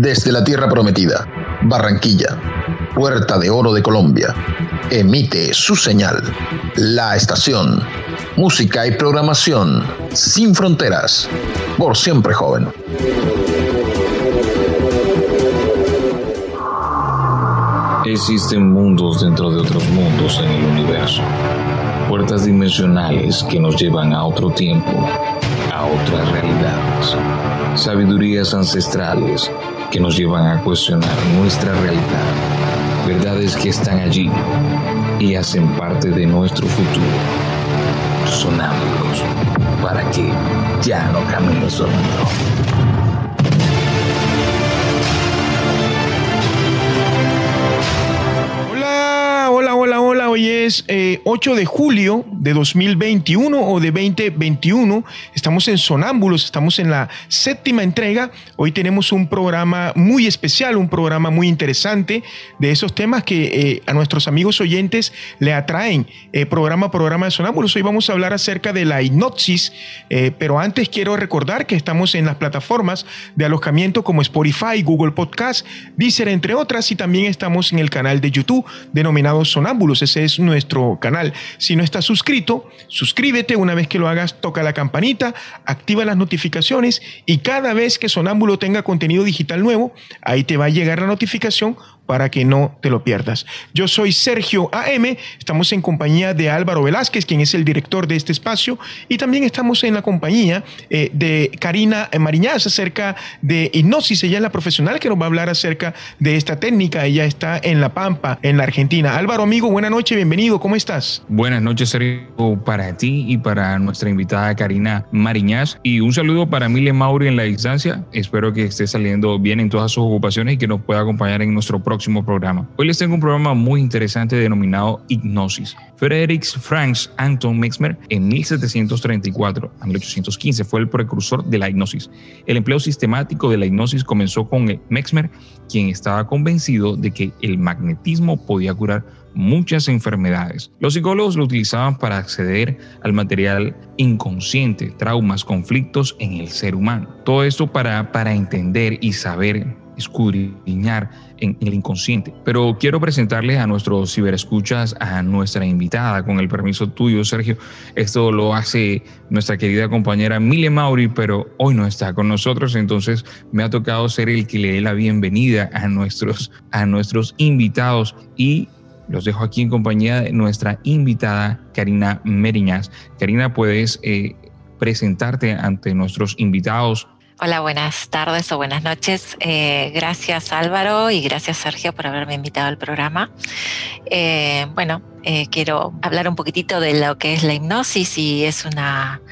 Desde la Tierra Prometida, Barranquilla, Puerta de Oro de Colombia, emite su señal. La estación. Música y programación sin fronteras. Por siempre joven. Existen mundos dentro de otros mundos en el universo. Puertas dimensionales que nos llevan a otro tiempo, a otras realidades. Sabidurías ancestrales que nos llevan a cuestionar nuestra realidad. Verdades que están allí y hacen parte de nuestro futuro. Sonámbulos, para que ya no camines dormido. Hoy es 8 eh, de julio de 2021 o de 2021. Estamos en Sonámbulos, estamos en la séptima entrega. Hoy tenemos un programa muy especial, un programa muy interesante de esos temas que eh, a nuestros amigos oyentes le atraen eh, programa programa de Sonámbulos. Hoy vamos a hablar acerca de la hipnosis, pero antes quiero recordar que estamos en las plataformas de alojamiento como Spotify, Google Podcast, Deezer, entre otras, y también estamos en el canal de YouTube denominado Sonámbulos. Es nuestro canal. Si no estás suscrito, suscríbete. Una vez que lo hagas, toca la campanita, activa las notificaciones y cada vez que Sonámbulo tenga contenido digital nuevo, ahí te va a llegar la notificación para que no te lo pierdas. Yo soy Sergio AM, estamos en compañía de Álvaro Velázquez, quien es el director de este espacio, y también estamos en la compañía eh, de Karina Mariñaz acerca de hipnosis. Ella es la profesional que nos va a hablar acerca de esta técnica. Ella está en La Pampa, en la Argentina. Álvaro, amigo, buenas noches, bienvenido, ¿cómo estás? Buenas noches, Sergio, para ti y para nuestra invitada Karina Mariñaz. Y un saludo para Mile Mauri en la distancia. Espero que esté saliendo bien en todas sus ocupaciones y que nos pueda acompañar en nuestro próximo programa. Hoy les tengo un programa muy interesante denominado Hipnosis. Friedrich Franz Anton Mexmer en 1734 a 1815 fue el precursor de la hipnosis. El empleo sistemático de la hipnosis comenzó con Mexmer, quien estaba convencido de que el magnetismo podía curar muchas enfermedades. Los psicólogos lo utilizaban para acceder al material inconsciente, traumas, conflictos en el ser humano. Todo esto para, para entender y saber escudriñar en el inconsciente. Pero quiero presentarles a nuestros ciberescuchas a nuestra invitada, con el permiso tuyo, Sergio. Esto lo hace nuestra querida compañera Mile Mauri, pero hoy no está con nosotros, entonces me ha tocado ser el que le dé la bienvenida a nuestros, a nuestros invitados y los dejo aquí en compañía de nuestra invitada Karina Meriñas. Karina, puedes eh, presentarte ante nuestros invitados Hola, buenas tardes o buenas noches. Eh, gracias Álvaro y gracias Sergio por haberme invitado al programa. Eh, bueno, eh, quiero hablar un poquitito de lo que es la hipnosis y es una,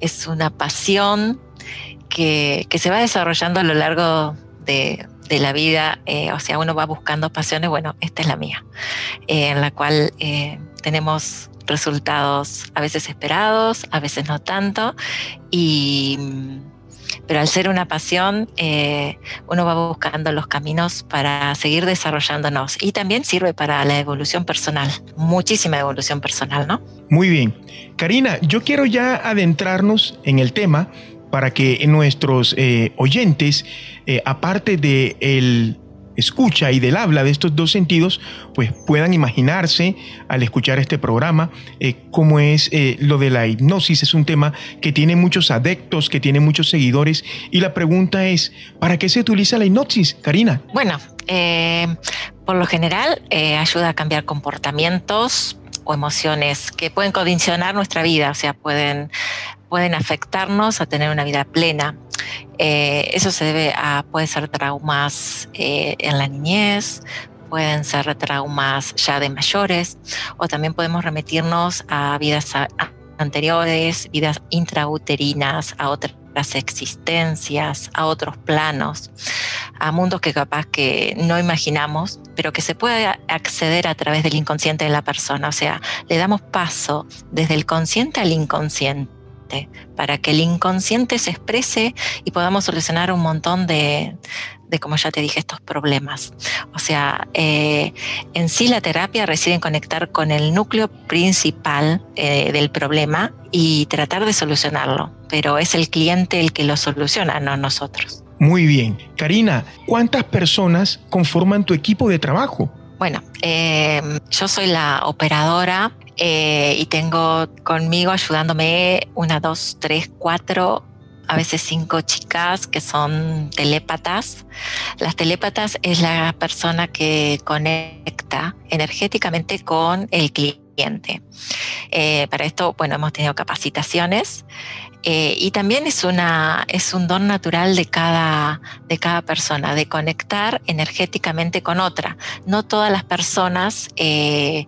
es una pasión que, se va desarrollando a lo largo de, de la vida. o sea, uno va buscando pasiones, bueno, esta es la mía, en la cual tenemos resultados a veces esperados, a veces no tanto y pero al ser una pasión, eh, uno va buscando los caminos para seguir desarrollándonos y también sirve para la evolución personal, muchísima evolución personal, ¿no? Muy bien. Karina, yo quiero ya adentrarnos en el tema para que nuestros eh, oyentes, eh, aparte de el escucha y del habla de estos dos sentidos, pues puedan imaginarse al escuchar este programa eh, cómo es eh, lo de la hipnosis. Es un tema que tiene muchos adeptos, que tiene muchos seguidores. Y la pregunta es, ¿para qué se utiliza la hipnosis, Karina? Bueno, eh, por lo general ayuda a cambiar comportamientos o emociones que pueden condicionar nuestra vida, o sea, pueden, pueden afectarnos a tener una vida plena. Eh, eso se debe a, puede ser traumas eh, en la niñez, pueden ser traumas ya de mayores, o también podemos remitirnos a vidas anteriores, vidas intrauterinas, a otras existencias, a otros planos, a mundos que capaz que no imaginamos, pero que se puede acceder a través del inconsciente de la persona. O sea, le damos paso desde el consciente al inconsciente para que el inconsciente se exprese y podamos solucionar un montón de, como ya te dije, estos problemas. O sea, eh, en sí la terapia reside en conectar con el núcleo principal eh, del problema y tratar de solucionarlo, pero es el cliente el que lo soluciona, no nosotros. Muy bien. Karina, ¿cuántas personas conforman tu equipo de trabajo? Bueno, eh, yo soy la operadora eh, y tengo conmigo ayudándome una, dos, tres, cuatro, a veces cinco chicas que son telépatas. Las telépatas es la persona que conecta energéticamente con el cliente. Eh, para esto, bueno, hemos tenido capacitaciones eh, y también es, un don natural de cada, de cada persona, de conectar energéticamente con otra. No todas las personas eh,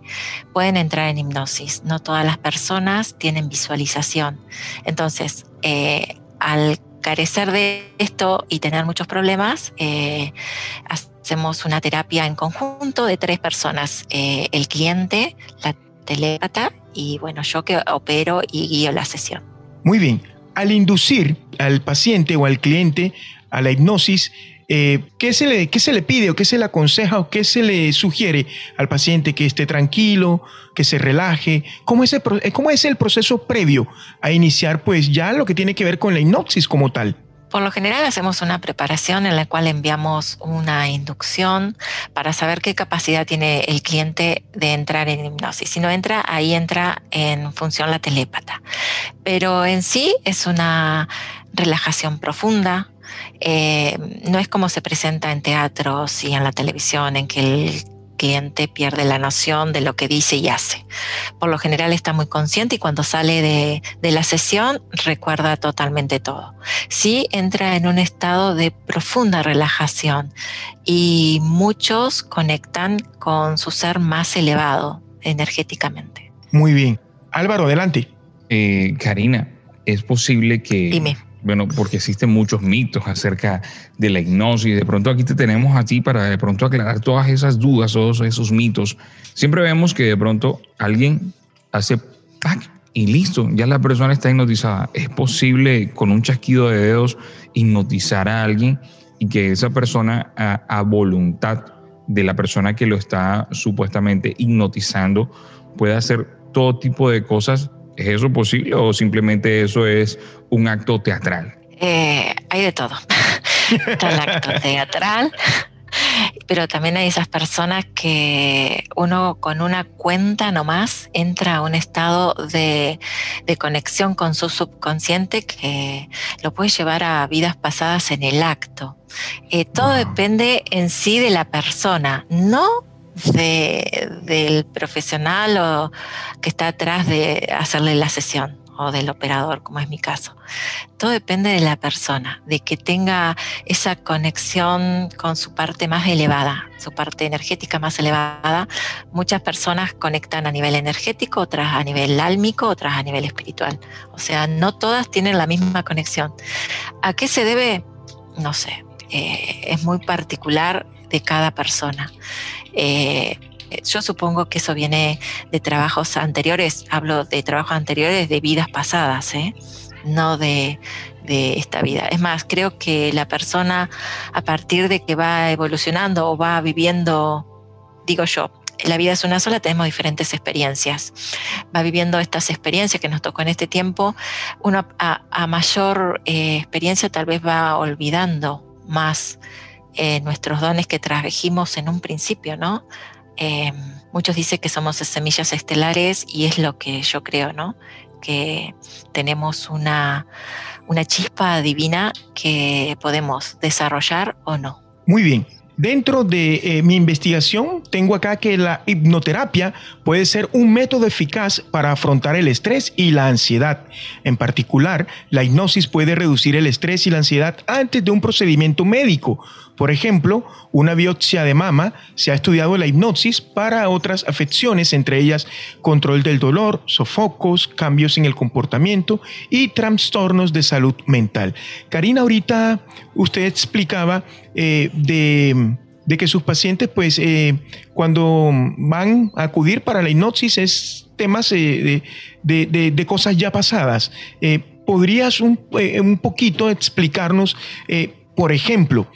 pueden entrar en hipnosis, no todas las personas tienen visualización. Entonces, eh, al carecer de esto y tener muchos problemas, hacemos una terapia en conjunto de tres personas, el cliente, la telépata y bueno, yo que opero y guío la sesión. Muy bien. Al inducir al paciente o al cliente a la hipnosis, eh, ¿qué, se le, ¿qué se le pide o qué se le aconseja o qué se le sugiere al paciente que esté tranquilo, que se relaje? ¿Cómo es el, cómo es el proceso previo a iniciar pues ya lo que tiene que ver con la hipnosis como tal? Por lo general hacemos una preparación en la cual enviamos una inducción para saber qué capacidad tiene el cliente de entrar en hipnosis. Si no entra, ahí entra en función la telépata. Pero en sí es una relajación profunda. Eh, no es como se presenta en teatros y en la televisión, en que el cliente pierde la noción de lo que dice y hace. Por lo general está muy consciente y cuando sale de, la sesión recuerda totalmente todo. Sí entra en un estado de profunda relajación y muchos conectan con su ser más elevado energéticamente. Muy bien. Álvaro, adelante. Eh, Karina, es posible que... Dime bueno, porque existen muchos mitos acerca de la hipnosis. De pronto aquí te tenemos a ti para de pronto aclarar todas esas dudas, todos esos mitos. Siempre vemos que de pronto alguien hace ¡pac! y listo, ya la persona está hipnotizada. Es posible con un chasquido de dedos hipnotizar a alguien y que esa persona a, a voluntad de la persona que lo está supuestamente hipnotizando pueda hacer todo tipo de cosas ¿Es eso posible o simplemente eso es un acto teatral? Eh, hay de todo. Está el acto teatral, pero también hay esas personas que uno con una cuenta nomás entra a un estado de, conexión con su subconsciente que lo puede llevar a vidas pasadas en el acto. Eh, todo depende en sí de la persona, no del profesional o que está atrás de hacerle la sesión o del operador, como es mi caso. Todo depende de la persona, de que tenga esa conexión con su parte más elevada, su parte energética más elevada. Muchas personas conectan a nivel energético, otras a nivel álmico, otras a nivel espiritual. O sea, no todas tienen la misma conexión. ¿A qué se debe? No sé. Eh, es muy particular de cada persona. Eh, yo supongo que eso viene de trabajos anteriores, hablo de trabajos anteriores de vidas pasadas, ¿eh? no de, esta vida. Es más, creo que la persona a partir de que va evolucionando o va viviendo, digo yo, la vida es una sola, tenemos diferentes experiencias. Va viviendo estas experiencias que nos tocó en este tiempo, a, mayor eh, experiencia tal vez va olvidando más eh, nuestros dones que trajimos en un principio, ¿no? Eh, muchos dicen que somos semillas estelares y es lo que yo creo, ¿no? Que tenemos una, una chispa divina que podemos desarrollar o no. Muy bien. Dentro de eh, mi investigación tengo acá que la hipnoterapia puede ser un método eficaz para afrontar el estrés y la ansiedad. En particular, la hipnosis puede reducir el estrés y la ansiedad antes de un procedimiento médico. Por ejemplo, una biopsia de mama se ha estudiado la hipnosis para otras afecciones, entre ellas control del dolor, sofocos, cambios en el comportamiento y trastornos de salud mental. Karina, ahorita usted explicaba eh, de, que sus pacientes, pues, eh, cuando van a acudir para la hipnosis es temas eh, de, cosas ya pasadas. ¿Podrías un, un, poquito explicarnos, por ejemplo,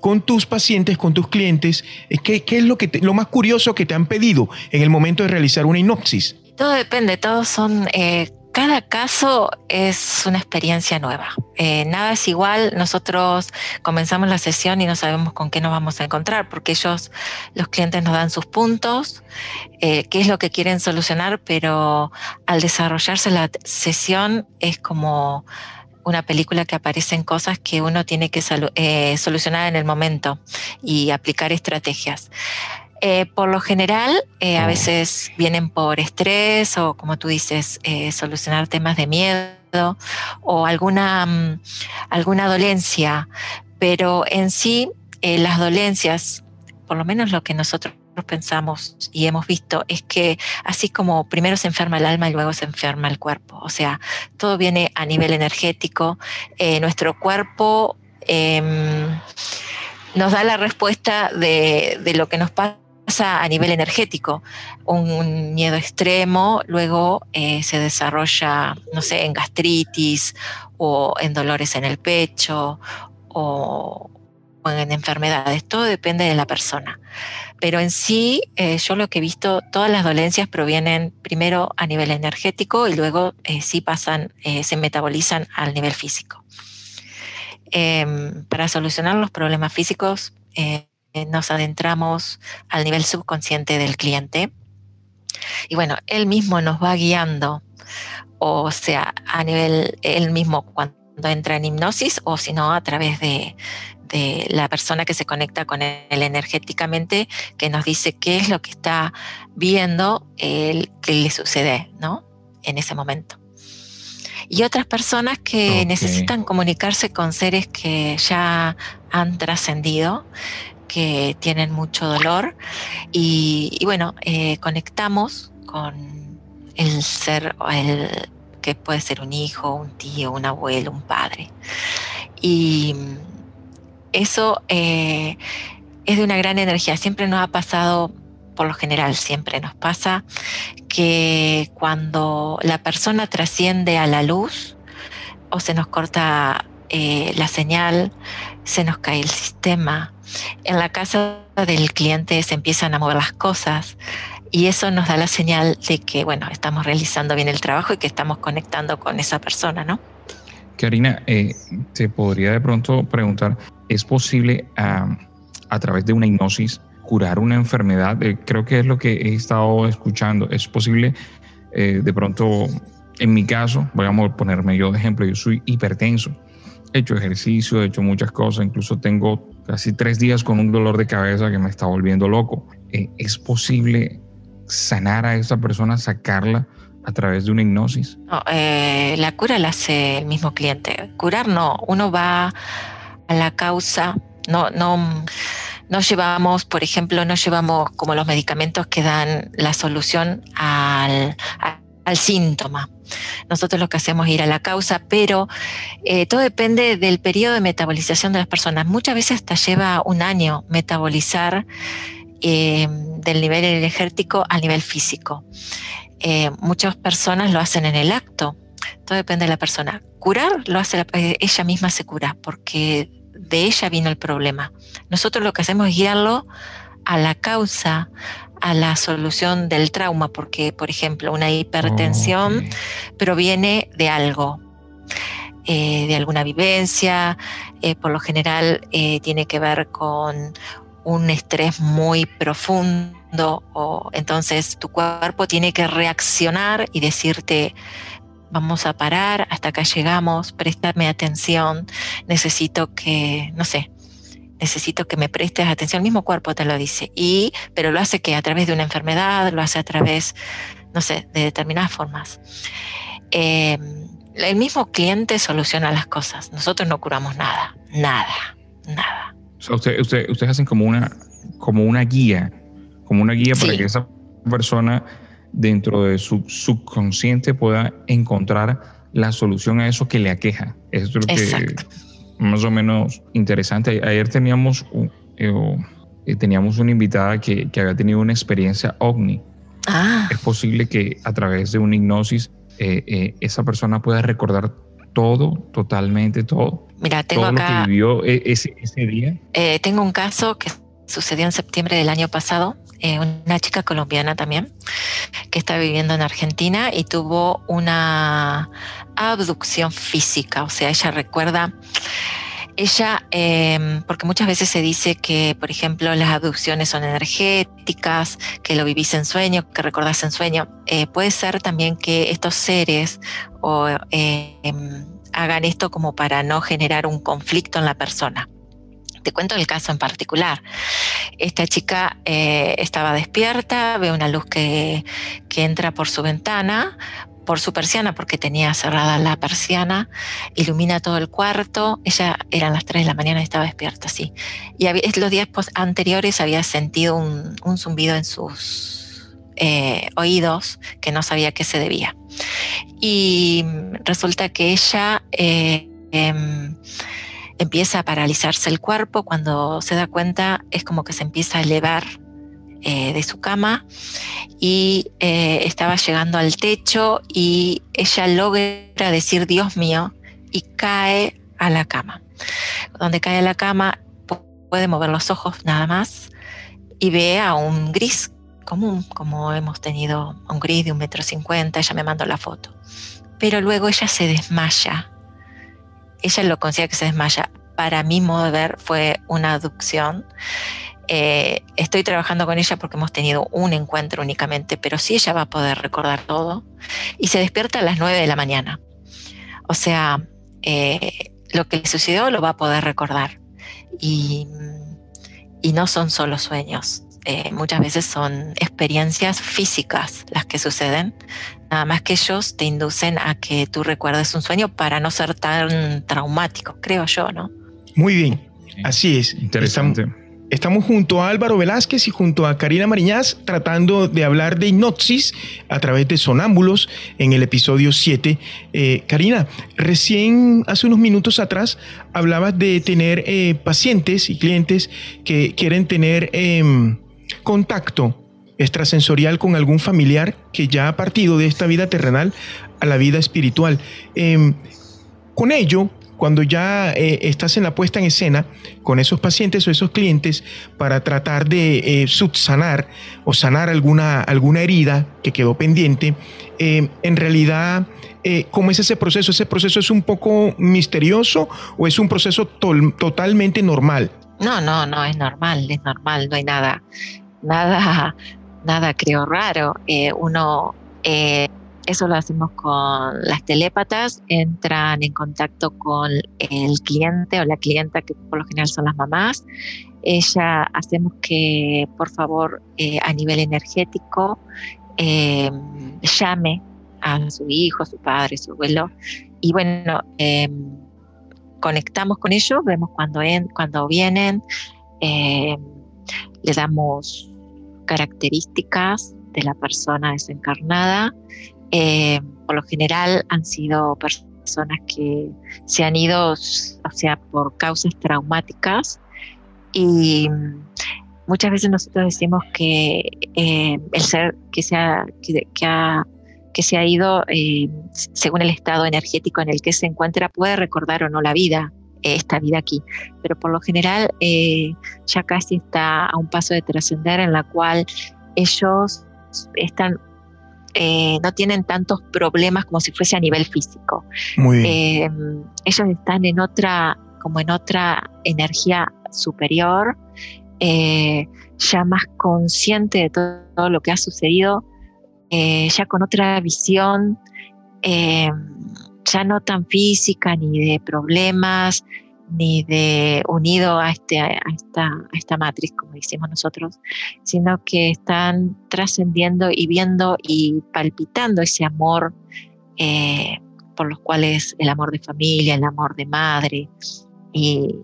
con tus pacientes, con tus clientes, ¿qué, es lo, que lo más curioso que te han pedido en el momento de realizar una hipnosis? Todo depende, todos son cada caso es una experiencia nueva. Eh, nada es igual. Nosotros comenzamos la sesión y no sabemos con qué nos vamos a encontrar, porque ellos, los clientes, nos dan sus puntos, eh, qué es lo que quieren solucionar, pero al desarrollarse la sesión es como una película que aparecen cosas que uno tiene que eh, solucionar en el momento y aplicar estrategias. Eh, por lo general, eh, a oh. veces vienen por estrés o, como tú dices, solucionar temas de miedo o alguna, mm, alguna dolencia, pero en sí las dolencias, por lo menos lo que nosotros pensamos y hemos visto es que así como primero se enferma el alma y luego se enferma el cuerpo, o sea, todo viene a nivel energético, nuestro cuerpo em, nos da la respuesta de, de, lo que nos pasa a nivel energético, un miedo extremo, luego eh, se desarrolla, no sé, en gastritis o en dolores en el pecho o, en enfermedades, todo depende de la persona. Pero en sí, eh, yo lo que he visto, todas las dolencias provienen primero a nivel energético y luego eh, sí pasan, se metabolizan al nivel físico. Em, para solucionar los problemas físicos, eh, nos adentramos al nivel subconsciente del cliente. Y bueno, él mismo nos va guiando, o sea, a nivel él mismo cuando entra en hipnosis o si no a través de, la persona que se conecta con él energéticamente, que nos dice qué es lo que está viendo, el, que le sucede, ¿no? En ese momento. Y otras personas que necesitan comunicarse con seres que ya han trascendido, que tienen mucho dolor y, bueno, eh, conectamos con el ser, el, que puede ser un hijo, un tío, un abuelo, un padre. Y eso eh, es de una gran energía. Siempre nos ha pasado, por lo general, siempre nos pasa que cuando la persona trasciende a la luz o se nos corta eh, la señal, se nos cae el sistema, en la casa del cliente se empiezan a mover las cosas y eso nos da la señal de que, bueno, estamos realizando bien el trabajo y que estamos conectando con esa persona, ¿no? Karina, eh, te podría de pronto preguntar, ¿es posible a través de una hipnosis curar una enfermedad? Eh, creo que es lo que he estado escuchando. ¿Es posible eh, de pronto, en mi caso, voy a ponerme yo de ejemplo, yo soy hipertenso, he hecho ejercicio, he hecho muchas cosas, incluso tengo casi tres días con un dolor de cabeza que me está volviendo loco. Eh, ¿Es posible sanar a esa persona, sacarla a través de una hipnosis? No, eh, la cura la hace el mismo cliente. Curar no, uno va a la causa, no, no, no llevamos, por ejemplo, no llevamos como los medicamentos que dan la solución al, al síntoma. Nosotros lo que hacemos es ir a la causa, pero eh, todo depende del periodo de metabolización de las personas. Muchas veces hasta lleva un año metabolizar eh, del nivel energético al nivel físico. Eh, muchas personas lo hacen en el acto, todo depende de la persona. Curar lo hace ella misma se cura, porque de ella vino el problema. Nosotros lo que hacemos es guiarlo a la causa, a la solución del trauma, porque, por ejemplo, una hipertensión proviene de algo, eh, de alguna vivencia, eh, por lo general eh, tiene que ver con un estrés muy profundo, o entonces tu cuerpo tiene que reaccionar y decirte, vamos a parar, hasta acá llegamos, préstame atención, necesito que, no sé, necesito que me prestes atención, el mismo cuerpo te lo dice, y, pero lo hace que a través de una enfermedad, lo hace a través, no sé, de determinadas formas. Eh, el mismo cliente soluciona las cosas, nosotros no curamos nada, nada, nada. ustedes hacen como una, como una guía, como una guía para que esa persona dentro de su subconsciente pueda encontrar la solución a eso que le aqueja. Eso es lo que más o menos interesante. Ayer teníamos, eh, eh, teníamos una invitada que, que, había tenido una experiencia ovni. Ah. Es posible que a través de una hipnosis eh, esa persona pueda recordar todo, totalmente todo. Mira, tengo todo acá. Lo que vivió ese, ese día. tengo un caso que sucedió en septiembre del año pasado. Eh, una chica colombiana también, que está viviendo en Argentina y tuvo una abducción física, o sea, ella recuerda ella, em, porque muchas veces se dice que, por ejemplo, las abducciones son energéticas, que lo vivís en sueño, que recordás en sueño. Eh, puede ser también que estos seres o, em, hagan esto como para no generar un conflicto en la persona. Te cuento el caso en particular. Esta chica eh, estaba despierta, ve una luz que, que entra por su ventana, por su persiana, porque tenía cerrada la persiana, ilumina todo el cuarto. Ella eran las 3 de la mañana y estaba despierta, sí. Y los días anteriores había sentido un, zumbido en sus eh, oídos que no sabía qué se debía. Y resulta que ella eh, em, empieza a paralizarse el cuerpo. Cuando se da cuenta, es como que se empieza a elevar eh, de su cama y eh, estaba llegando al techo y ella logra decir Dios mío y cae a la cama. Donde cae a la cama puede mover los ojos nada más y ve a un gris común, como hemos tenido un gris de un metro cincuenta, ella me mandó la foto. Pero luego ella se desmaya. Ella lo considera que se desmaya. Para mi modo de ver fue una aducción eh, estoy trabajando con ella porque hemos tenido un encuentro únicamente, pero sí ella va a poder recordar todo. Y se despierta a las 9 de la mañana. O sea, eh, lo que le sucedió lo va a poder recordar. Y, no son solo sueños. Eh, muchas veces son experiencias físicas las que suceden, nada más que ellos te inducen a que tú recuerdes un sueño para no ser tan traumático, creo yo, ¿no? Muy bien, así es. Interesante. Estamos junto a Álvaro Velázquez y junto a Karina Mariñaz tratando de hablar de hipnosis a través de sonámbulos en el episodio 7. Eh, Karina, recién hace unos minutos atrás hablabas de tener eh, pacientes y clientes que quieren tener em, contacto extrasensorial con algún familiar que ya ha partido de esta vida terrenal a la vida espiritual. Em, con ello, cuando ya eh, estás en la puesta en escena con esos pacientes o esos clientes para tratar de eh, subsanar o sanar alguna, alguna herida que quedó pendiente, eh, en realidad, ¿cómo es ese proceso? ¿Ese proceso es un poco misterioso o es un proceso totalmente normal? No, no, no, es normal, es normal, no hay nada, nada, nada creo raro. uno eso lo hacemos con las telépatas, entran en contacto con el cliente o la clienta, que por lo general son las mamás. Ella hacemos que, por favor, eh, a nivel energético, em, llame a su hijo, a su padre, a su abuelo. Y bueno, em, conectamos con ellos, vemos cuando, cuando vienen, em, le damos características de la persona desencarnada. Eh, por lo general han sido personas que se han ido, o sea, por causas traumáticas. Y muchas veces nosotros decimos que eh, el ser que se ha, que, ha, que se ha ido eh, según el estado energético en el que se encuentra puede recordar o no la vida, esta vida aquí, pero por lo general ya casi está a un paso de trascender en la cual ellos están eh, no tienen tantos problemas como si fuese a nivel físico. Eh, ellos están en otra, como en otra energía superior, eh, ya más consciente de todo, lo que ha sucedido, ya con otra visión, ya no tan física ni de problemas, ni de unido a, este, a, esta, a esta matriz, como decimos nosotros, sino que están trascendiendo y viendo y palpitando ese amor eh, por los cuales el amor de familia, el amor de madre, y,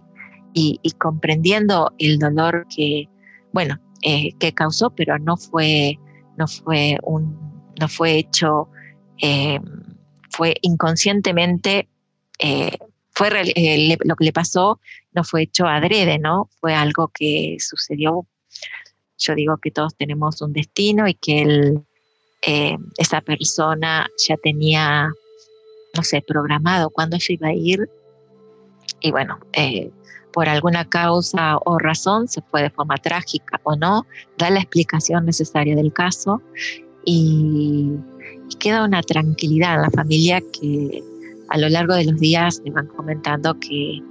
y, comprendiendo el dolor que, bueno, eh, que causó, pero no fue, no fue, un, no fue hecho, eh, fue inconscientemente fue eh, lo que le pasó no fue hecho adrede, ¿no? Fue algo que sucedió. Yo digo que todos tenemos un destino y que eh, esa persona ya tenía, no sé, programado cuándo se iba a ir. Y bueno, eh, por alguna causa o razón, se fue de forma trágica o no, da la explicación necesaria del caso y, queda una tranquilidad en la familia que a lo largo de los días me van comentando que,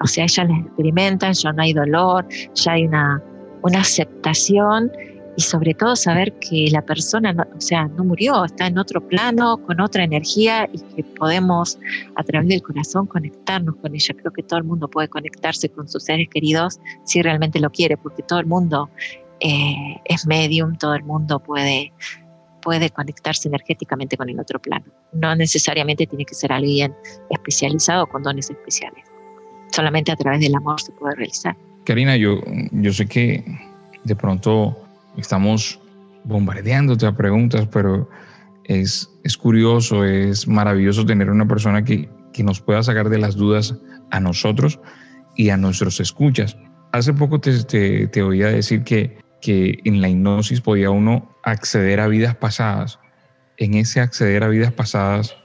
o sea, ya les experimentan, ya no hay dolor, ya hay una, una aceptación y sobre todo saber que la persona, no, o sea, no murió, está en otro plano, con otra energía y que podemos a través del corazón conectarnos con ella. Creo que todo el mundo puede conectarse con sus seres queridos si realmente lo quiere, porque todo el mundo eh, es medium, todo el mundo puede, puede conectarse energéticamente con el otro plano. No necesariamente tiene que ser alguien especializado con dones especiales. Solamente a través del amor se puede realizar. Karina, yo, yo sé que de pronto estamos bombardeándote a preguntas, pero es, es curioso, es maravilloso tener una persona que, que nos pueda sacar de las dudas a nosotros y a nuestros escuchas. Hace poco te, te, te oía decir que, que en la hipnosis podía uno acceder a vidas pasadas. En ese acceder a vidas pasadas,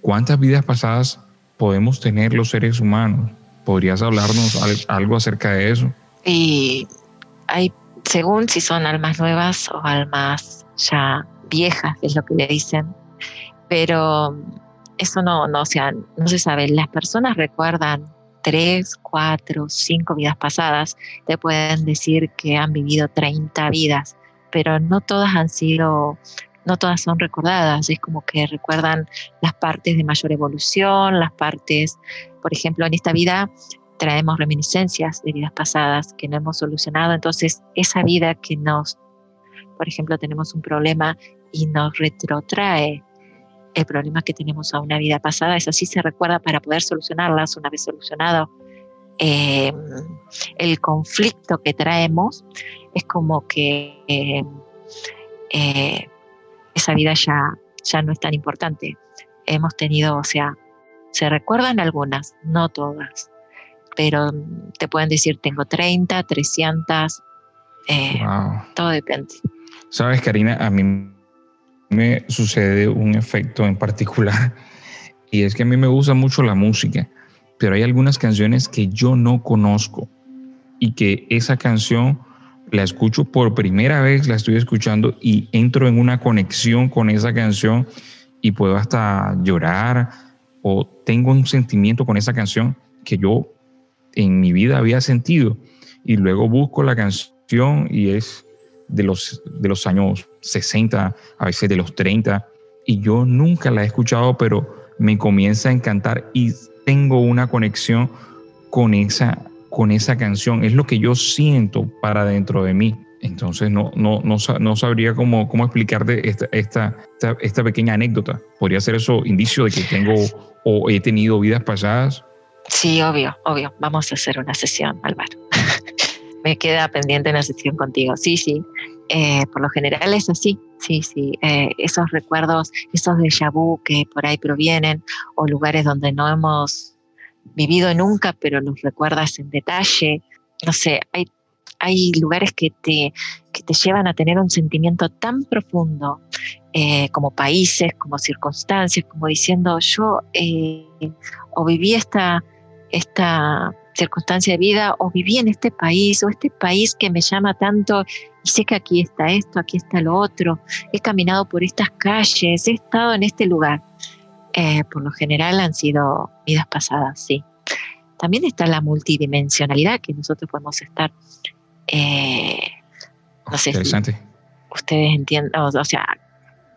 ¿cuántas vidas pasadas podemos tener los seres humanos? ¿Podrías hablarnos algo acerca de eso? Y hay según si son almas nuevas o almas ya viejas, es lo que le dicen. Pero eso no, no, sea, no se sabe. Las personas recuerdan tres, cuatro, cinco vidas pasadas. Te pueden decir que han vivido 30 vidas, pero no todas han sido, no todas son recordadas. Es como que recuerdan las partes de mayor evolución, las partes, por ejemplo, en esta vida traemos reminiscencias de vidas pasadas que no hemos solucionado. Entonces, esa vida que nos, por ejemplo, tenemos un problema y nos retrotrae el problema que tenemos a una vida pasada, eso sí se recuerda para poder solucionarlas una vez solucionado. Em, el conflicto que traemos es como que em, eh, esa vida ya, ya no es tan importante. Hemos tenido, o sea, se recuerdan algunas, no todas pero te pueden decir tengo 30, 300, eh, todo depende. Sabes, Karina, a mí me sucede un efecto en particular y es que a mí me gusta mucho la música, pero hay algunas canciones que yo no conozco y que esa canción la escucho por primera vez, la estoy escuchando y entro en una conexión con esa canción y puedo hasta llorar o tengo un sentimiento con esa canción que yo en mi vida había sentido. Y luego busco la canción y es de los, de los años 60, a veces de los 30, y yo nunca la he escuchado, pero me comienza a encantar y tengo una conexión con esa, con esa canción. Es lo que yo siento para dentro de mí. Entonces no, no, no, no sabría cómo, cómo explicarte esta, esta, esta, pequeña anécdota. ¿Podría ser eso indicio de que tengo o he tenido vidas pasadas? Sí, obvio, obvio. Vamos a hacer una sesión, Álvaro. Me queda pendiente una sesión contigo. Sí, sí. Eh, por lo general es así. Sí, sí. Eh, esos recuerdos, esos déjà vu que por ahí provienen, o lugares donde no hemos vivido nunca, pero los recuerdas en detalle. No sé, hay, hay lugares que te, que te llevan a tener un sentimiento tan profundo eh, como países, como circunstancias, como diciendo yo o viví esta, esta circunstancia de vida o viví en este país o este país que me llama tanto y sé que aquí está esto, aquí está lo otro, he caminado por estas calles, he estado en este lugar. Eh, por lo general han sido vidas pasadas, sí. También está la multidimensionalidad que nosotros podemos estar. Eh, no sé Interesante. ustedes entienden, o sea,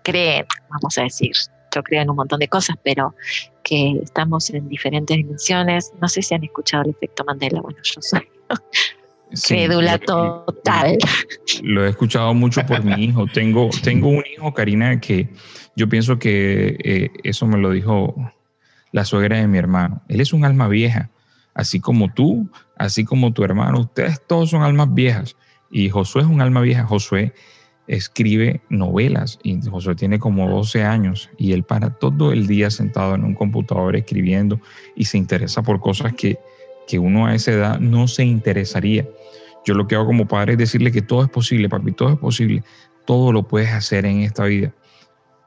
creen, vamos a decir, yo creo en un montón de cosas, pero que estamos en diferentes dimensiones. No sé si han escuchado el efecto Mandela. Bueno, yo soy crédula total. Lo he escuchado mucho por mi hijo. Tengo, tengo un hijo, Karina, que yo pienso que eh, eso me lo dijo la suegra de mi hermano. Él es un alma vieja, así como tú, así como tu hermano. Ustedes todos son almas viejas. Y Josué es un alma vieja. Josué escribe novelas y José tiene como 12 años y él para todo el día sentado en un computador escribiendo y se interesa por cosas que, que uno a esa edad no se interesaría. Yo lo que hago como padre es decirle que todo es posible, papi, todo es posible, todo lo puedes hacer en esta vida.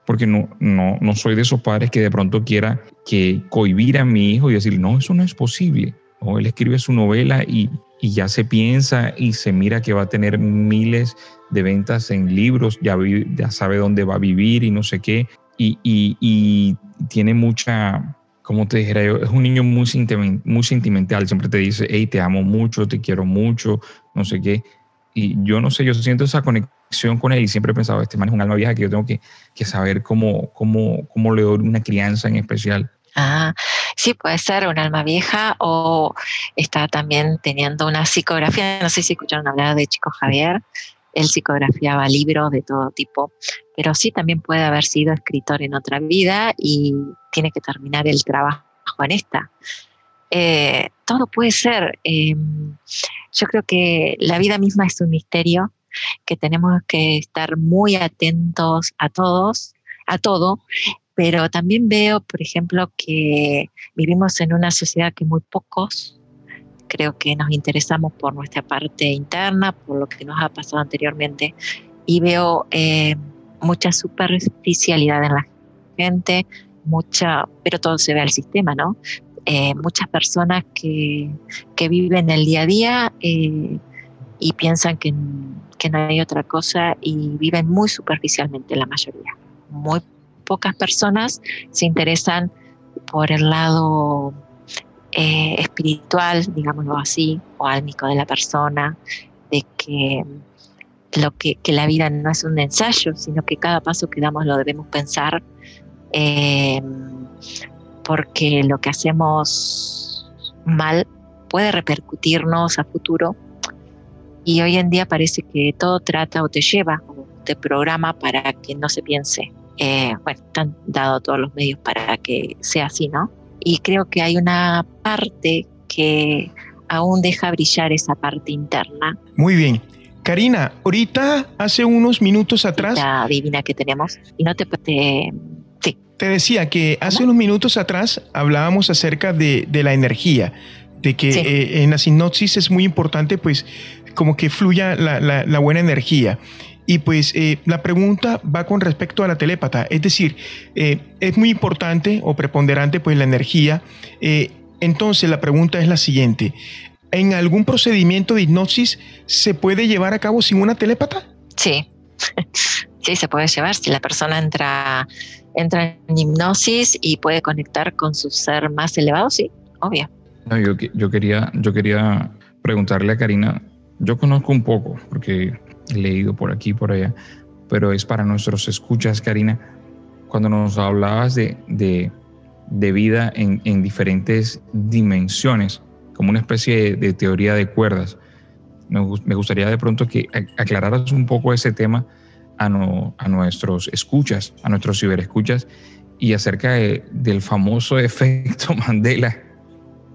Porque no, no, no soy de esos padres que de pronto quiera que cohibir a mi hijo y decir, no, eso no es posible. o él escribe su novela y, ya se piensa y se mira que va a tener miles de ventas en libros, ya, ya sabe dónde va a vivir y no sé qué, y, y tiene mucha, como te dijera yo, es un niño muy, muy sentimental, siempre te dice, hey, te amo mucho, te quiero mucho, no sé qué, y yo no sé, yo siento esa conexión con él y siempre he pensado, este man es un alma vieja que yo tengo que, que saber cómo, cómo, cómo le doy una crianza en especial. Ah, sí, puede ser un alma vieja o está también teniendo una psicografía. No sé si escucharon hablar de Chico Javier. Él psicografiaba libros de todo tipo, pero sí también puede haber sido escritor en otra vida y tiene que terminar el trabajo en esta. Eh, todo puede ser. Em, yo creo que la vida misma es un misterio, que tenemos que estar muy atentos a todos, a todo, pero también veo, por ejemplo, que vivimos en una sociedad que muy pocos creo que nos interesamos por nuestra parte interna, por lo que nos ha pasado anteriormente, y veo eh, mucha superficialidad en la gente, mucha, pero todo se ve al sistema, ¿no? Eh, muchas personas que, que, viven el día a día eh, y piensan que, que no hay otra cosa y viven muy superficialmente la mayoría, muy pocas personas se interesan por el lado eh, espiritual, digámoslo así, o álmico de la persona, de que lo que, la vida no es un ensayo, sino que cada paso que damos lo debemos pensar, eh, porque lo que hacemos mal puede repercutirnos a futuro. Y hoy en día parece que todo trata o te lleva o te programa para que no se piense eh, bueno, han dado todos los medios para que sea así, ¿no? Y creo que hay una parte que aún deja brillar esa parte interna. Muy bien. Karina, ahorita hace unos minutos atrás... La divina que tenemos. Y no te... te sí. Te decía que hace unos minutos atrás hablábamos acerca de, la energía, de que eh, en la sinopsis es muy importante pues como que fluya la, la buena energía. Y pues eh, la pregunta va con respecto a la telépata, es decir, eh, es muy importante o preponderante pues la energía. Eh, entonces la pregunta es la siguiente, ¿en algún procedimiento de hipnosis se puede llevar a cabo sin una telépata? Sí, sí se puede llevar si la persona entra, entra en hipnosis y puede conectar con su ser más elevado, sí, obvio. yo, yo, quería, yo quería preguntarle a Karina, yo conozco un poco, porque leído por aquí y por allá, pero es para nuestros escuchas, Karina, cuando nos hablabas de, de, vida en, en, diferentes dimensiones, como una especie de, teoría de cuerdas. Me, gustaría de pronto que aclararas un poco ese tema a, nuestros escuchas, a nuestros ciberescuchas, y acerca del famoso efecto Mandela.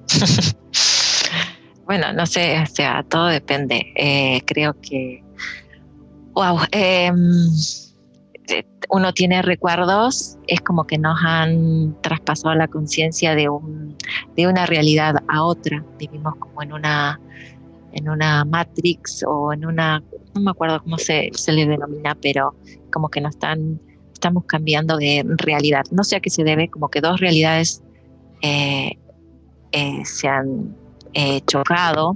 bueno, no sé, o sea, todo depende. Eh, creo que wow, em, uno tiene recuerdos, es como que nos han traspasado la conciencia de, un, de una realidad a otra. Vivimos como en una, en una matrix o en una, no me acuerdo cómo se, se le denomina, pero como que nos están, estamos cambiando de realidad. No sé a qué se debe, como que dos realidades eh, eh, se han chocado.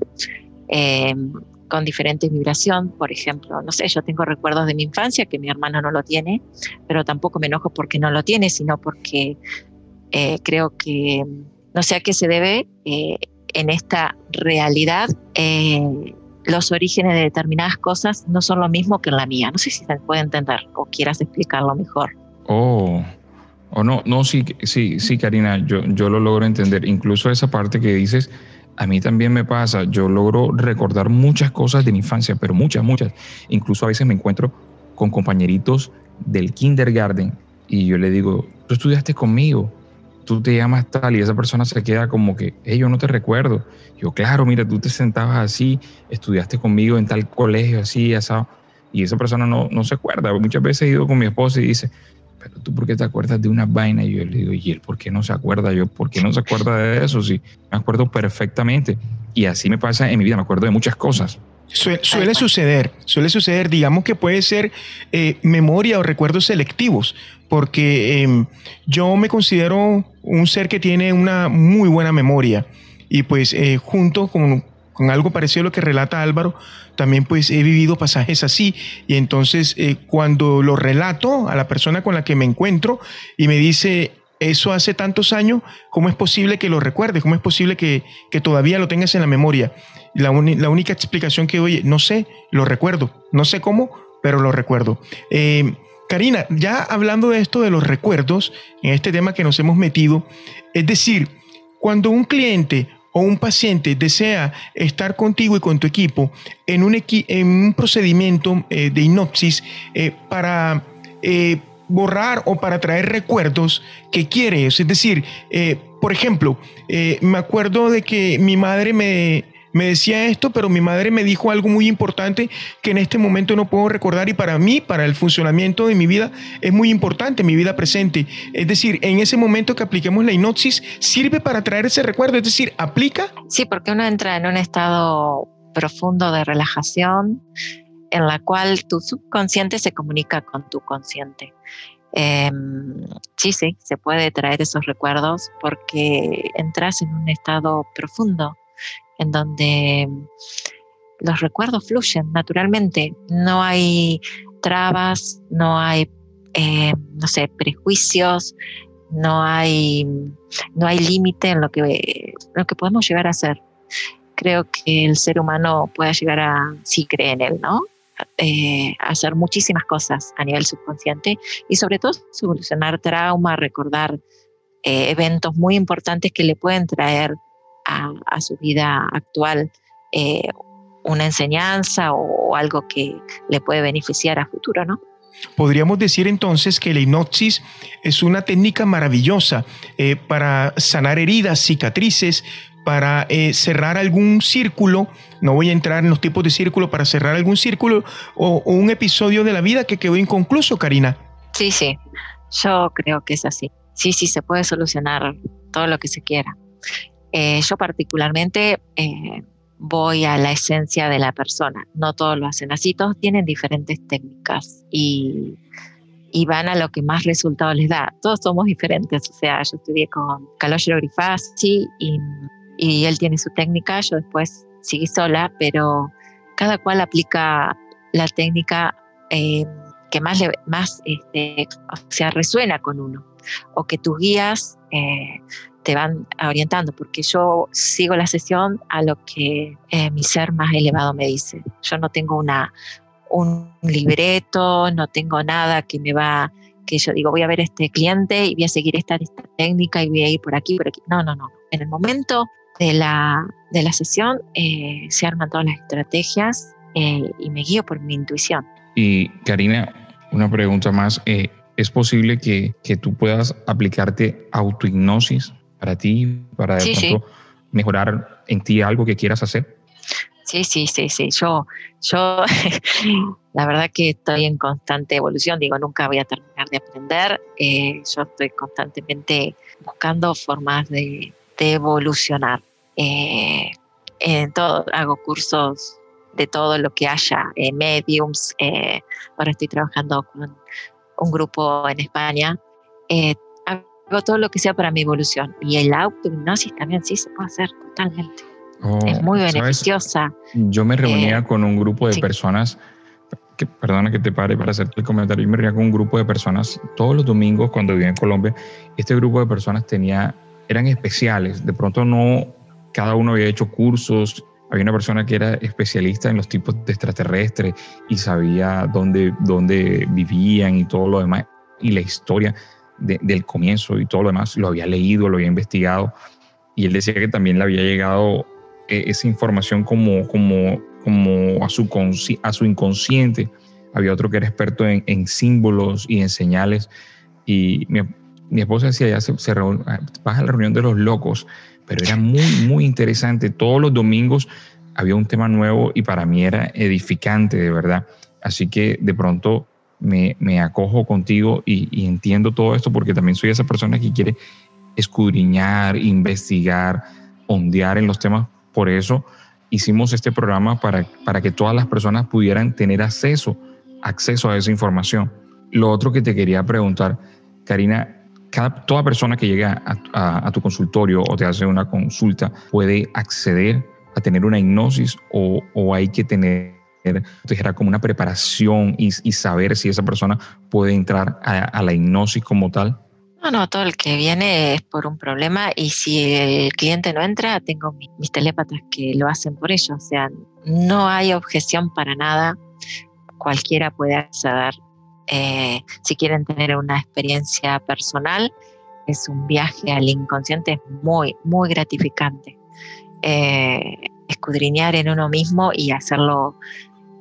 Con diferentes vibración, por ejemplo, no sé, yo tengo recuerdos de mi infancia que mi hermano no lo tiene, pero tampoco me enojo porque no lo tiene, sino porque eh, creo que no sé a qué se debe eh, en esta realidad. Eh, los orígenes de determinadas cosas no son lo mismo que en la mía. No sé si se puede entender o quieras explicarlo mejor. Oh, oh no, no, sí, sí, sí, Karina, yo, yo lo logro entender. Incluso esa parte que dices, a mí también me pasa, yo logro recordar muchas cosas de mi infancia, pero muchas, muchas. Incluso a veces me encuentro con compañeritos del kindergarten y yo le digo, tú estudiaste conmigo, tú te llamas tal y esa persona se queda como que, hey, yo no te recuerdo. Yo, claro, mira, tú te sentabas así, estudiaste conmigo en tal colegio, así, asado. Y esa persona no, no se acuerda. Muchas veces he ido con mi esposa y dice, pero tú por qué te acuerdas de una vaina? Y yo le digo, ¿y él por qué no se acuerda? Yo, ¿por qué no se acuerda de eso? Sí, me acuerdo perfectamente. Y así me pasa en mi vida, me acuerdo de muchas cosas. Suele, suceder, suele suceder, digamos que puede ser eh, memoria o recuerdos selectivos, porque em, yo me considero un ser que tiene una muy buena memoria y pues eh, junto con, con, algo parecido a lo que relata Álvaro, también pues he vivido pasajes así y entonces eh, cuando lo relato a la persona con la que me encuentro y me dice, eso hace tantos años, ¿cómo es posible que lo recuerdes? ¿Cómo es posible que, que todavía lo tengas en la memoria? La, única explicación que doy, no sé, lo recuerdo, no sé cómo, pero lo recuerdo. Eh, Karina, ya hablando de esto de los recuerdos, en este tema que nos hemos metido, es decir, cuando un cliente o un paciente desea estar contigo y con tu equipo en un, en un procedimiento eh, de hipnosis eh, para borrar o para traer recuerdos que quieres. Es decir, eh, por ejemplo, eh, me acuerdo de que mi madre me, me decía esto, pero mi madre me dijo algo muy importante que en este momento no puedo recordar y para mí, para el funcionamiento de mi vida, es muy importante, mi vida presente. Es decir, en ese momento que apliquemos la hipnosis, sirve para traer ese recuerdo, es decir, aplica. Sí, porque uno entra en un estado profundo de relajación en la cual tu subconsciente se comunica con tu consciente. Em, sí, sí, se puede traer esos recuerdos porque entras en un estado profundo en donde los recuerdos fluyen naturalmente. No hay trabas, no hay, eh, no sé, prejuicios, no hay, no hay límite en lo que, lo que podemos llegar a hacer. Creo que el ser humano puede llegar a, si cree en él, ¿no? Eh, hacer muchísimas cosas a nivel subconsciente y sobre todo solucionar trauma, recordar eh, eventos muy importantes que le pueden traer a, su vida actual eh, una enseñanza o, algo que le puede beneficiar a futuro, ¿no? Podríamos decir entonces que la hipnosis es una técnica maravillosa para sanar heridas, cicatrices, para cerrar algún círculo no voy a entrar en los tipos de círculo para cerrar algún círculo o, un episodio de la vida que quedó inconcluso, Karina. Sí, sí, yo creo que es así. Sí, sí, se puede solucionar todo lo que se quiera. Eh, yo particularmente eh, voy a la esencia de la persona. No todos lo hacen así, todos tienen diferentes técnicas y, van a lo que más resultados les da. Todos somos diferentes, o sea, yo estudié con Calogero Grifassi y, y él tiene su técnica, yo después sigue sola, pero cada cual aplica la técnica eh, que más, le, más este, o sea, resuena con uno, o que tus guías eh, te van orientando, porque yo sigo la sesión a lo que eh, mi ser más elevado me dice. Yo no tengo una, un libreto, no tengo nada que me va, que yo digo, voy a ver este cliente y voy a seguir esta, técnica y voy a ir por aquí, por aquí. No, no, no. En el momento de la, de la sesión eh, se arman todas las estrategias eh, y me guío por mi intuición. Y Karina, una pregunta más. ¿Es posible que, que, tú puedas aplicarte autohipnosis para ti, para mejorar en ti algo que quieras hacer? Sí, sí, sí, sí. Yo, yo la verdad que estoy en constante evolución. Digo, nunca voy a terminar de aprender. yo estoy constantemente buscando formas de, de evolucionar. Eh, en todo, hago cursos de todo lo que haya, eh, mediums, eh, ahora estoy trabajando con un grupo en España, hago todo lo que sea para mi evolución. Y el auto-hipnosis también sí se puede hacer totalmente. Oh, es muy beneficiosa. Yo me reunía con un grupo de personas, que, perdona que te pare para hacerte el comentario, yo me reunía con un grupo de personas todos los domingos cuando vivía en Colombia. Este grupo de personas tenía, eran especiales, de pronto no cada uno había hecho cursos, había una persona que era especialista en los tipos de extraterrestres y sabía dónde, dónde vivían y todo lo demás, y la historia del comienzo y todo lo demás, lo había leído, lo había investigado, y él decía que también le había llegado eh, esa información como, como, como a, su inconsciente. Había otro que era experto en, en símbolos y en señales, y mi, mi esposa decía, ya se, se vas a la reunión de los locos, pero era muy, muy interesante. Todos los domingos había un tema nuevo y para mí era edificante, de verdad. Así que de pronto me, me acojo contigo y, entiendo todo esto porque también soy esa persona que quiere escudriñar, investigar, ondear en los temas. Por eso hicimos este programa para, para que todas las personas pudieran tener acceso, acceso a esa información. Lo otro que te quería preguntar, Karina, cada, toda persona que llega a, tu consultorio o te hace una consulta puede acceder a tener una hipnosis o, o hay que tener dijera, como una preparación y, saber si esa persona puede entrar a, la hipnosis como tal? No, no, todo el que viene es por un problema y si el cliente no entra, tengo mis, telépatas que lo hacen por ello. O sea, no hay objeción para nada. Cualquiera puede acceder. Eh, si quieren tener una experiencia personal, es un viaje al inconsciente es muy, muy gratificante. Eh, escudriñar en uno mismo y hacerlo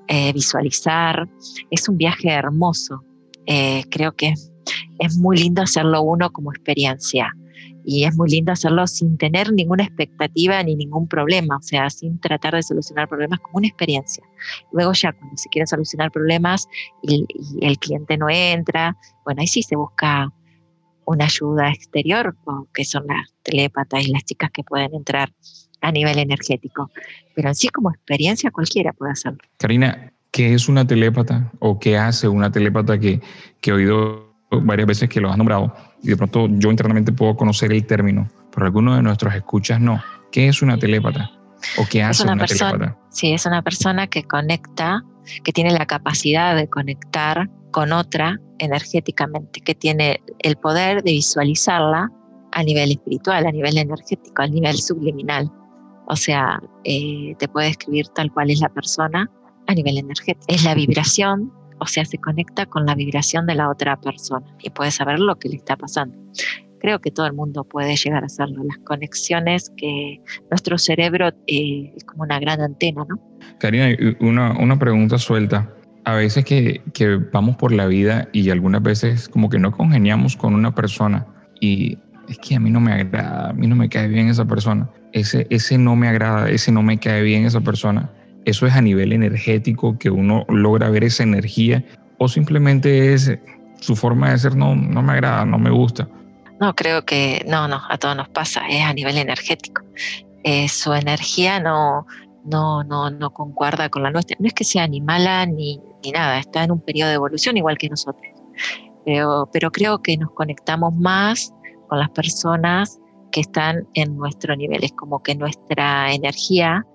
eh, visualizar. Es un viaje hermoso. Eh, creo que es muy lindo hacerlo uno como experiencia y es muy lindo hacerlo sin tener ninguna expectativa ni ningún problema, o sea, sin tratar de solucionar problemas como una experiencia. Luego ya cuando se quieren solucionar problemas y, el cliente no entra, bueno, ahí sí se busca una ayuda exterior, que son las telépatas y las chicas que pueden entrar a nivel energético. Pero en sí como experiencia cualquiera puede hacerlo. Karina, ¿qué es una telépata o qué hace una telépata que, que he oído varias veces que lo has nombrado y de pronto yo internamente puedo conocer el término, pero algunos de nuestros escuchas no? ¿Qué es una telépata? ¿O qué hace una, persona, Sí, es una persona que conecta, que tiene la capacidad de conectar con otra energéticamente, que tiene el poder de visualizarla a nivel espiritual, a nivel energético, a nivel subliminal. O sea, eh, te puede escribir tal cual es la persona a nivel energético. Es la vibración, o sea, se conecta con la vibración de la otra persona y puede saber lo que le está pasando. Creo que todo el mundo puede llegar a hacerlo. Las conexiones que nuestro cerebro eh, es como una gran antena, ¿no? Karina, una, una pregunta suelta. A veces que, que vamos por la vida y algunas veces como que no congeniamos con una persona y es que a mí no me agrada, a mí no me cae bien esa persona ese, ese no me agrada, ese no me cae bien esa persona, eso es a nivel energético que uno logra ver esa energía o simplemente es su forma de ser no, no me agrada, no me gusta. No, creo que no, no, a todos nos pasa, es a nivel energético. Eh, su energía no, no, no, no concuerda con la nuestra. No es que sea ni mala ni, ni nada, está en un periodo de evolución igual que nosotros. Pero, pero creo que nos conectamos más con las personas que están en nuestro nivel. Es como que nuestra energía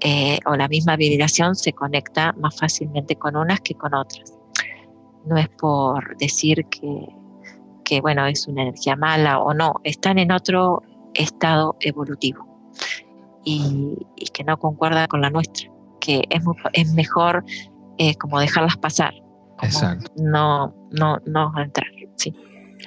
eh, o la misma vibración se conecta más fácilmente con unas que con otras. No es por decir que, que bueno, es una energía mala o no, están en otro estado evolutivo y, que no concuerda con la nuestra, que es, es mejor eh, como dejarlas pasar. Exacto. No, no, no entrar, sí.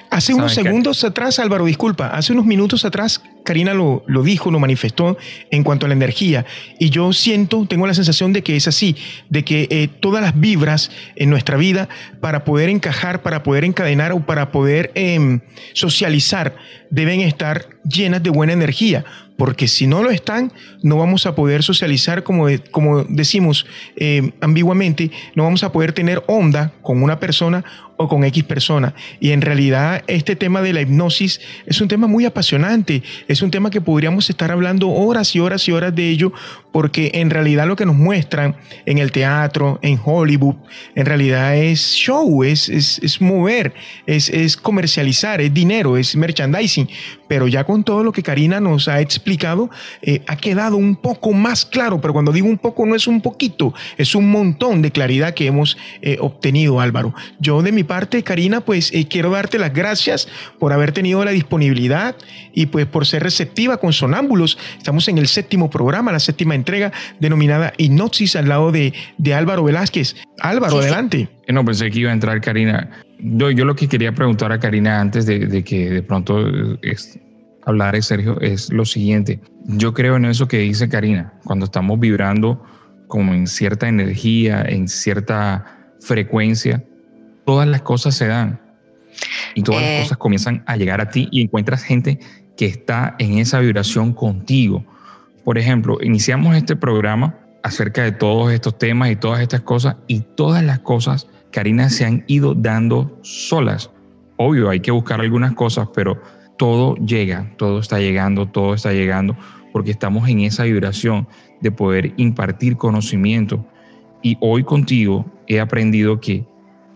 Hace unos segundos atrás, Álvaro, disculpa, hace unos minutos atrás, Karina lo, lo, dijo, lo manifestó en cuanto a la energía. Y yo siento, tengo la sensación de que es así, de que eh, todas las vibras en nuestra vida, para poder encajar, para poder encadenar o para poder em, socializar, deben estar llenas de buena energía porque si no lo están, no vamos a poder socializar, como, como decimos em, ambiguamente, no vamos a poder tener onda con una persona o con X persona. Y en realidad este tema de la hipnosis es un tema muy apasionante, es un tema que podríamos estar hablando horas y horas y horas de ello, porque en realidad lo que nos muestran en el teatro, en Hollywood, en realidad es show, es, es, mover, es, es comercializar, es dinero, es merchandising. Pero ya con todo lo que Karina nos ha explicado, eh, ha quedado un poco más claro, pero cuando digo un poco no es un poquito, es un montón de claridad que hemos eh, obtenido, Álvaro. Yo de mi parte, Karina, pues eh, quiero darte las gracias por haber tenido la disponibilidad y pues por ser receptiva con Sonámbulos. Estamos en el séptimo programa, la séptima entrega denominada Hipnosis al lado de, de Álvaro Velázquez. Álvaro, adelante. Eh, no, pensé que iba a entrar Karina. Yo, yo lo que quería preguntar a Karina antes de, que de pronto es, hablar Sergio es lo siguiente. Yo creo en eso que dice Karina, cuando estamos vibrando como en cierta energía, en cierta frecuencia, todas las cosas se dan y todas las eh. cosas comienzan a llegar a ti y encuentras gente que está en esa vibración contigo. Por ejemplo, iniciamos este programa acerca de todos estos temas y todas estas cosas y todas las cosas, Karina, se han ido dando solas. Obvio, hay que buscar algunas cosas, pero todo llega, todo está llegando, todo está llegando, porque estamos en esa vibración de poder impartir conocimiento. Y hoy contigo he aprendido que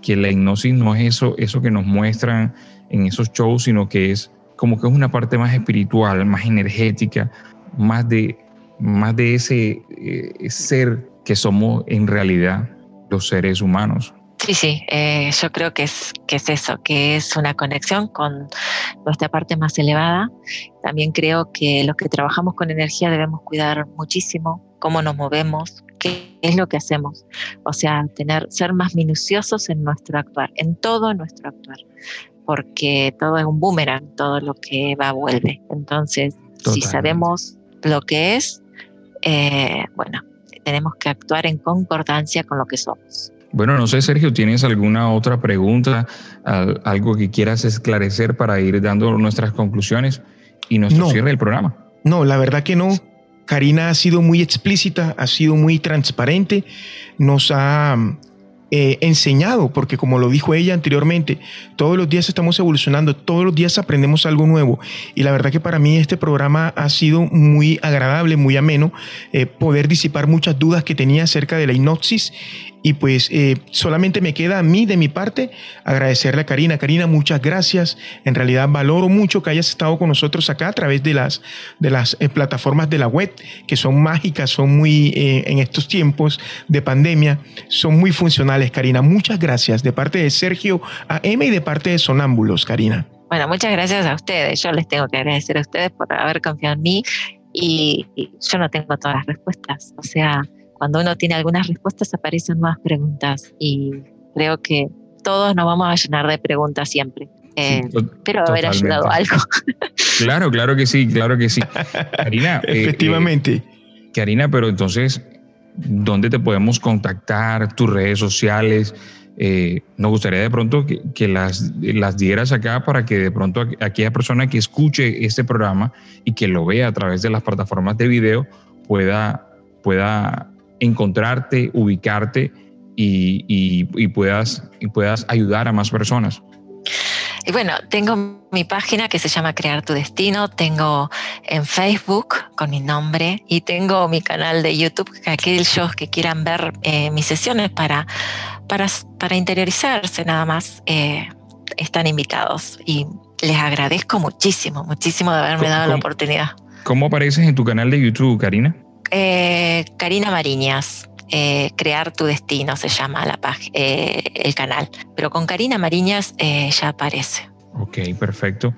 que la hipnosis no es eso, eso que nos muestran en esos shows, sino que es como que es una parte más espiritual, más energética, más de, más de ese eh, ser que somos en realidad los seres humanos. Sí, sí, eh, yo creo que es, que es eso, que es una conexión con nuestra parte más elevada. También creo que los que trabajamos con energía debemos cuidar muchísimo cómo nos movemos, qué es lo que hacemos. O sea, tener, ser más minuciosos en nuestro actuar, en todo nuestro actuar, porque todo es un boomerang, todo lo que va vuelve. Entonces, si sabemos lo que es, eh, bueno, tenemos que actuar en concordancia con lo que somos. Bueno, no sé, Sergio, ¿tienes alguna otra pregunta, algo que quieras esclarecer para ir dando nuestras conclusiones y nuestro cierre del programa? No, la verdad que no. Karina ha sido muy explícita, ha sido muy transparente, nos ha eh, enseñado, porque como lo dijo ella anteriormente, todos los días estamos evolucionando, todos los días aprendemos algo nuevo. Y la verdad que para mí este programa ha sido muy agradable, muy ameno, eh, poder disipar muchas dudas que tenía acerca de la hipnosis y pues eh, solamente me queda a mí de mi parte agradecerle a Karina. Karina, muchas gracias. En realidad valoro mucho que hayas estado con nosotros acá a través de las, de las eh, plataformas de la web, que son mágicas, son muy, eh, en estos tiempos de pandemia, son muy funcionales, Karina. Muchas gracias de parte de Sergio AM y de parte de Sonámbulos, Karina. Bueno, muchas gracias a ustedes. Yo les tengo que agradecer a ustedes por haber confiado en mí y yo no tengo todas las respuestas. O sea, cuando uno tiene algunas respuestas aparecen nuevas preguntas y creo que todos nos vamos a llenar de preguntas siempre. Eh, pero haber ayudado algo. Claro, claro que sí, claro que sí. Karina. Eh, Efectivamente. Eh, Karina, pero entonces, ¿dónde te podemos contactar? ¿Tus redes sociales? nos gustaría de pronto que, las, las dieras acá para que de pronto aquella persona que escuche este programa y que lo vea a través de las plataformas de video pueda, pueda encontrarte, ubicarte y, puedas, y puedas ayudar a más personas. Y bueno, tengo mi página que se llama Crear tu Destino, tengo en Facebook con mi nombre y tengo mi canal de YouTube, que aquellos que quieran ver eh, mis sesiones para, para, para, interiorizarse nada más, eh, están invitados. Y les agradezco muchísimo, muchísimo de haberme dado la oportunidad. ¿Cómo apareces en tu canal de YouTube, Karina? Eh, Karina Mariñas. Eh, Crear tu destino se llama la eh, el canal. Pero con Karina Mariñas ya aparece. Ok, perfecto.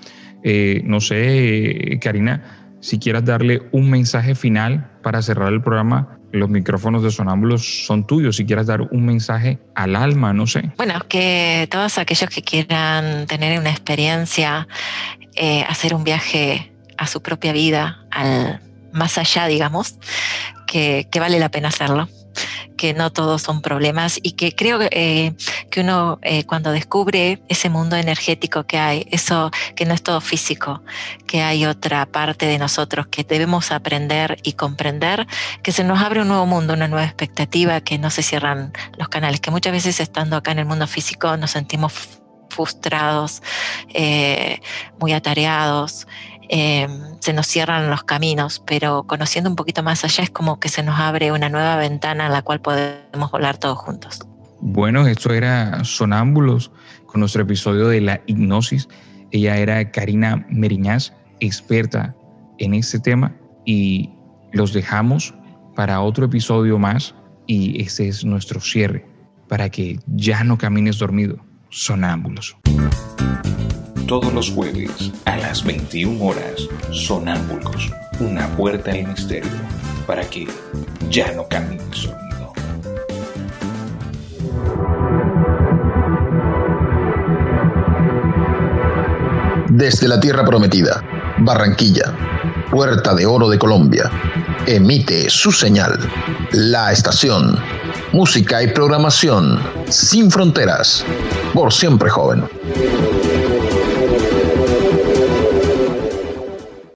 no sé, Karina, si quieras darle un mensaje final para cerrar el programa, los micrófonos de Sonámbulos son tuyos. Si quieras dar un mensaje al alma, no sé. Bueno, que todos aquellos que quieran tener una experiencia, hacer un viaje a su propia vida, al más allá, digamos, que, vale la pena hacerlo que no todos son problemas y que creo eh, que uno eh, cuando descubre ese mundo energético que hay, eso que no es todo físico, que hay otra parte de nosotros que debemos aprender y comprender, que se nos abre un nuevo mundo, una nueva expectativa, que no se cierran los canales, que muchas veces estando acá en el mundo físico nos sentimos frustrados, eh, muy atareados. Em, se nos cierran los caminos, pero conociendo un poquito más allá es como que se nos abre una nueva ventana en la cual podemos volar todos juntos. Bueno, esto era Sonámbulos con nuestro episodio de la hipnosis. Ella era Karina Meriñaz, experta en este tema y los dejamos para otro episodio más y ese es nuestro cierre para que ya no camines dormido, sonámbulos todos los jueves a las 21 horas, Sonámbulos, una puerta al misterio, para que ya no cambie el sonido. Desde la Tierra Prometida, Barranquilla, Puerta de Oro de Colombia, emite su señal, la estación, música y programación sin fronteras, por siempre joven.